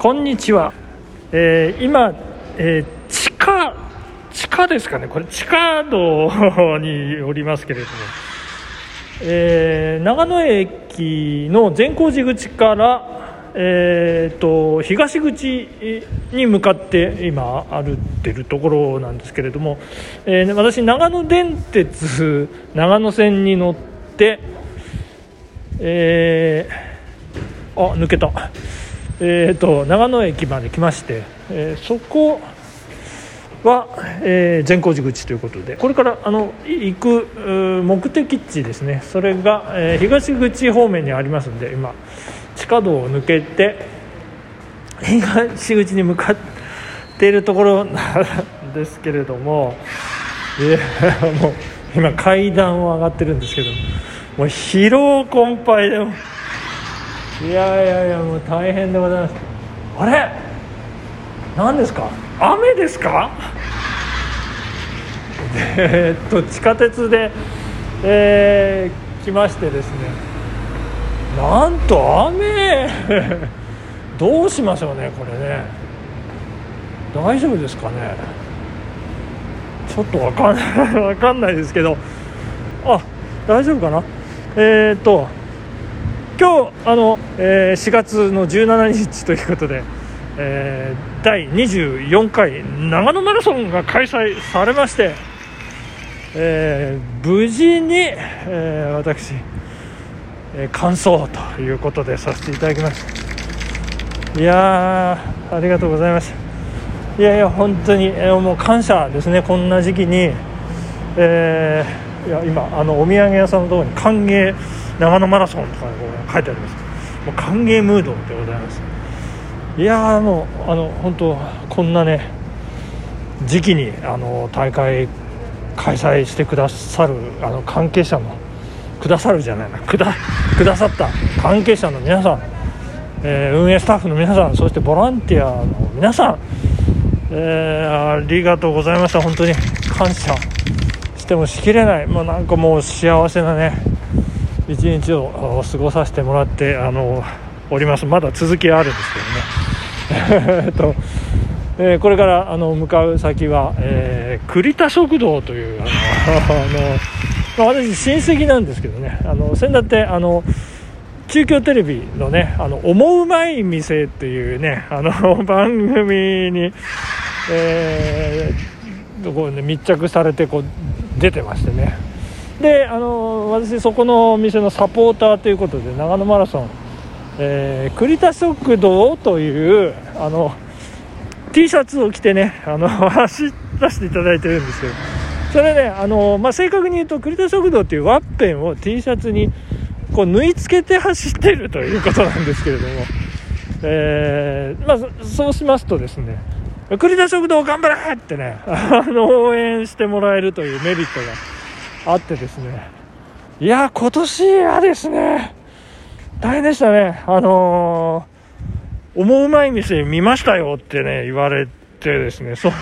こんにちは、えー今、えー地下地下ですかね。これ地下道におりますけれども、えー長野駅の善光寺口からえー、と東口に向かって今歩ってるところなんですけれども、えー私長野電鉄長野線に乗ってえーあ抜けた。えー、と長野駅まで来まして、えーそこは、えー善光寺口ということでこれからあの行く目的地ですね。それが、えー東口方面にありますんで今地下道を抜けて東口に向かっているところなんですけれどもいやもう今階段を上がってるんですけどもう疲労困憊でいやいやいやもう大変でございます。あれ？何ですか？雨ですか？えっと地下鉄で、えー来ましてですね。なんと雨！どうしましょうねこれね。大丈夫ですかね？ちょっとわかんない わかんないですけど。あ大丈夫かな？えーっと今日あの、えー4月の17日ということで、えー第24回長野マラソンが開催されまして、えー無事に、えー私、えー完走ということでさせていただきました。いやーありがとうございましたいやいや本当に、えーもう感謝ですね。こんな時期に、えーいや今あのお土産屋さんのところに歓迎長野マラソンとかこう書いてあります。もう歓迎ムードでございます。いやもうあの本当こんなね時期にあの大会開催してくださるあの関係者のくださるじゃないなくだ くださった関係者の皆さん、えー運営スタッフの皆さんそしてボランティアの皆さん、えーありがとうございました。本当に感謝してもしきれない。もうなんかもう幸せなね一日を過ごさせてもらってあのおります。まだ続きはあるんですけどね。えっとえーこれからあの向かう先は、えー栗田食堂というあのあの、まあ、私親戚なんですけどね。あの先だってあの中京テレビのね「あの思うまい店」っていうねあの 番組に、えーこうね、密着されてこう出てましてね。であの私そこのお店のサポーターということで長野マラソン、えー栗田食堂というあの T シャツを着てねあの 走らせていただいてるんですけどそれねあの、まあ、正確に言うと栗田食堂っていうワッペンを T シャツにこう縫い付けて走ってるということなんですけれども、えーまあ、そそうしますとですね栗田食堂頑張れってねあの応援してもらえるというメリットがあってですね。いや今年はですね大変でしたね。あのー思うまい店見ましたよってね言われてですね。そう。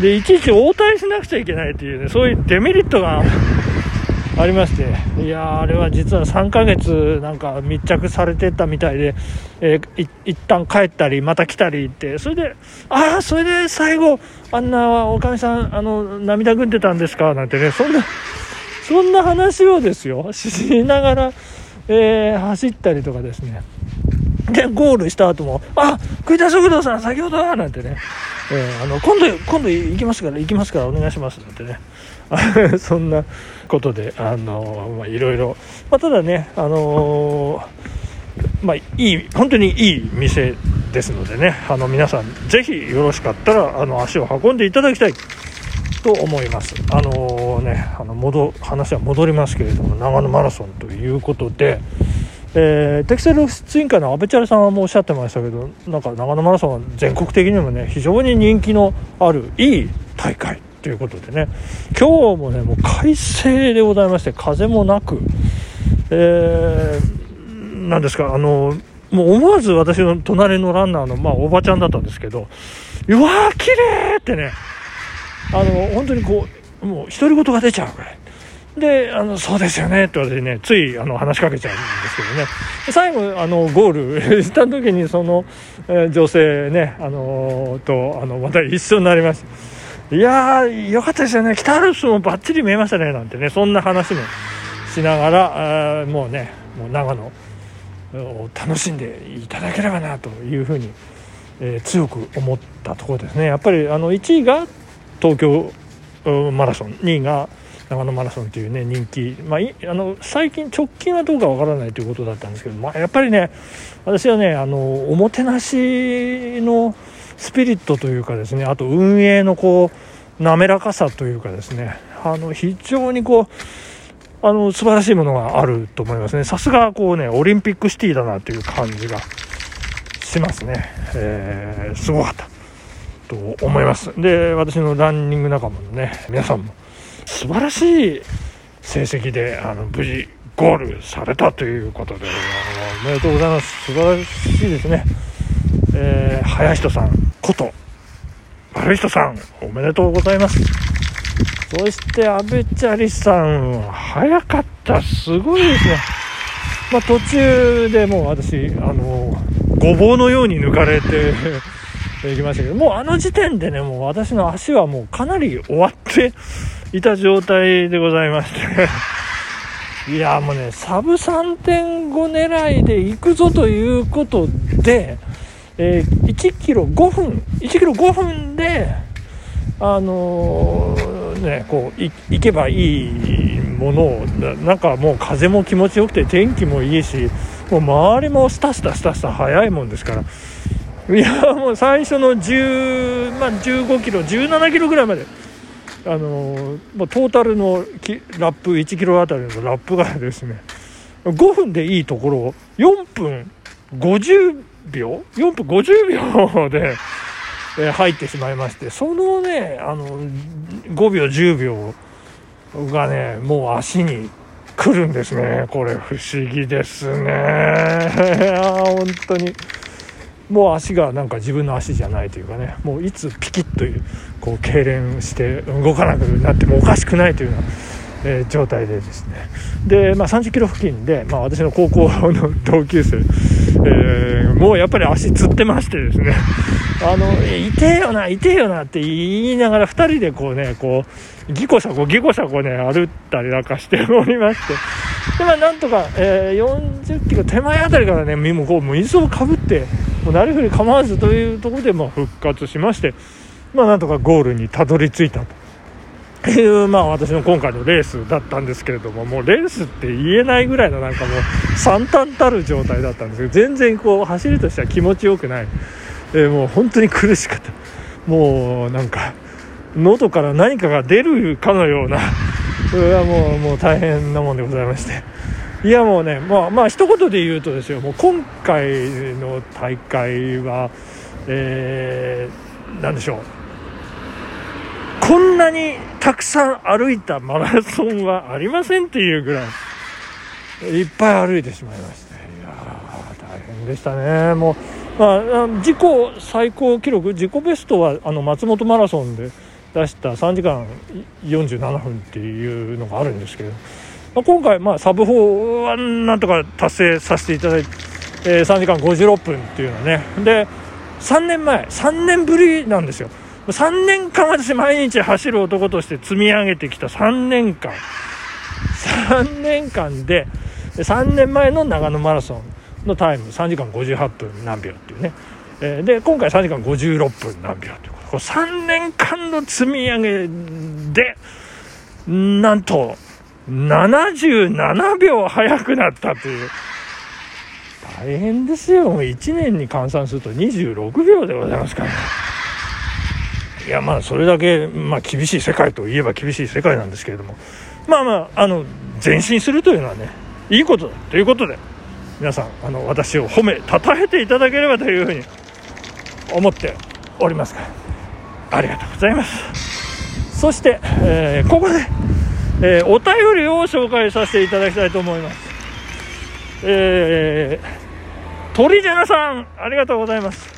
でいちいち応対しなくちゃいけないっていうねそういうデメリットがありまして。いやーあれは実は3ヶ月なんか密着されてたみたいで、えーい一旦帰ったりまた来たりって。それでああそれで最後あんなおかみさんあの涙ぐんでたんですか？なんてね。そんなそんな話をですよ。しながら、えー走ったりとかですね。でゴールした後も「あ栗田食堂さん先ほどは」なんてね、えーあの今度今度行きますから行きますからお願いしますなんてね。そんなことであのまいろいろ、まあ、ただねあのまあいい本当にいい店ですのでね。あの皆さんぜひよろしかったらあの足を運んでいただきたい。と思います。あのね、あの戻話は戻りますけれども、長野マラソンということで、えーテキセル出委員会の安倍チャレさんはもうおっしゃってましたけど、なんか長野マラソンは全国的にもね、非常に人気のあるいい大会ということでね、今日もね、もう快晴でございまして、風もなく、えーなんですか、あの、もう思わず私の隣のランナーの、まあ、おばちゃんだったんですけど、うわー、綺麗ってね、あの本当にこうもう独り言が出ちゃうぐらい。であのそうですよねって私ねついあの話しかけちゃうんですけどね。最後あのゴールした時にその、えー、女性ねあのとあのまた一緒になりました。いやーよかったですよね。北アルプスもばっちり見えましたねなんてねそんな話もしながらもうねもう長野を楽しんでいただければなというふうに、えー、強く思ったところですね。やっぱりあの1位が東京マラソン。2位が長野マラソンというね人気、まあ、あの最近直近はどうかわからないということだったんですけど、まあ、やっぱりね私はねあのおもてなしのスピリットというかですねあと運営のこう滑らかさというかですねあの非常にこうあの素晴らしいものがあると思いますね。さすがこうねオリンピックシティだなという感じがしますね、えー、すごかった。と思います。で私のランニング仲間のね皆さんも素晴らしい成績であの無事ゴールされたということでおめでとうございます。素晴らしいですね、えー、早人さんこと悪い人さんおめでとうございます。そして阿部チャリさん早かった。すごいですね。まあ、途中でもう私あのごぼうのように抜かれて行きましたけどもうあの時点でねもう私の足はもうかなり終わっていた状態でございまして。いやもうねサブ3.5狙いで行くぞということで、えー、1キロ5分1キロ5分であのー、ねこう行けばいいものをなんかもう風も気持ちよくて天気もいいしもう周りもスタスタスタスタ速いもんですからいやもう最初の10、まあ、15キロ17キロぐらいまで。あのまあ、トータルのラップ1キロあたりのラップがですね5分でいいところを4分50秒？4分50秒で、え入ってしまいましてそのねあの5秒10秒がねもう足に来るんですね。これ不思議ですね。本当に。もう足がなんか自分の足じゃないというかねもういつピキッというこう痙攣して動かなくなってもおかしくないというような、えー、状態でですね。で、まあ、30キロ付近で、まあ、私の高校の同級生、えー、もうやっぱり足つってましてですね。あの痛えよな痛えよなって言いながら2人でこうねこうギコシャコギコシャコね歩ったりなんかしておりまして。でまあなんとか、えー、40キロ手前あたりからねもうこうもう水をかぶってもうなりふり構わずというところで、まあ、復活しまして、まあ、なんとかゴールにたどり着いたと。いう、まあ、私の今回のレースだったんですけれどももうレースって言えないぐらいのなんかもう惨憺たる状態だったんですけど全然こう走りとしては気持ちよくない、えー、もう本当に苦しかった。もうなんか喉から何かが出るかのようなはもうもう大変なもんでございまして。いやもうね、まあ、まあ一言で言うとですよもう今回の大会は、えー、なんでしょう。こんなにたくさん歩いたマラソンはありませんっていうぐらいいっぱい歩いてしまいまして。いや大変でしたね。もう、まあ、自己最高記録自己ベストはあの松本マラソンで出した3時間47分っていうのがあるんですけどまあ、今回、まあ、サブ4はなんとか達成させていただいて、えー、3時間56分っていうのはね。で3年前3年ぶりなんですよ。3年間私毎日走る男として積み上げてきた3年間。3年間で3年前の長野マラソンのタイム3時間58分何秒っていうね、えー、で今回3時間56分何秒と。いう3年間の積み上げでなんと77秒早くなったという。大変ですよ。1年に換算すると26秒でございますから、ね。いや、まあ、それだけ、まあ、厳しい世界といえば厳しい世界なんですけれども、まあまあ、あの、前進するというのはね、いいことだということで、皆さん、あの、私を褒め、たたえていただければというふうに思っておりますから、ありがとうございます。そして、えー、ここで、えー、お便りを紹介させていただきたいと思います。えー、鳥ジェナさん、ありがとうございます。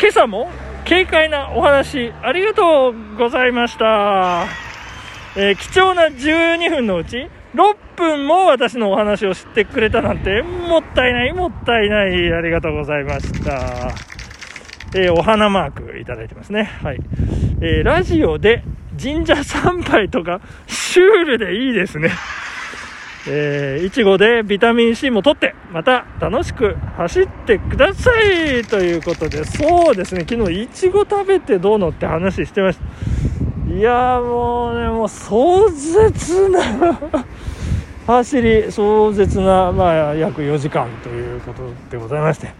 今朝も軽快なお話、ありがとうございました。えー、貴重な12分のうち6分も私のお話を知ってくれたなんてもったいないもったいないありがとうございましたえー、お花マークいただいてますね。はい、えー、ラジオで神社参拝とかシュールでいいですね。えー、いちごでビタミン C も取って、また楽しく走ってくださいということで、そうですね、昨日いちご食べてどうのって話してました。いやもうね、もう壮絶な 走り、壮絶な、まあ、約4時間ということでございまして、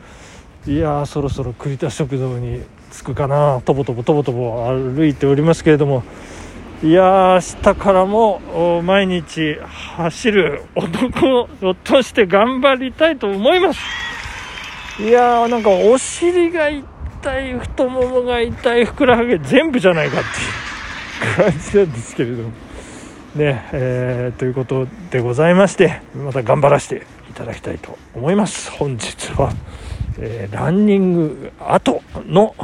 いやそろそろ栗田食堂に着くかな、とぼとぼとぼとぼ歩いておりますけれども、いや明日からも毎日走る男として頑張りたいと思います。いやーなんかお尻が痛い太ももが痛いふくらはぎ全部じゃないかっていう感じなんですけれども。ねえー、ということでございましてまた頑張らせていただきたいと思います。本日は、えー、ランニング後の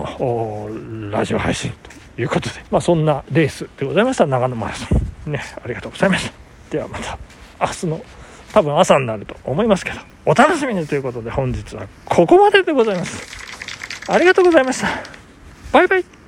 ラジオ配信ということで、まあ、そんなレースでございました。長野マラソン。ねありがとうございました。ではまた明日の多分朝になると思いますけどお楽しみにということで本日はここまででございます。ありがとうございました。バイバイ。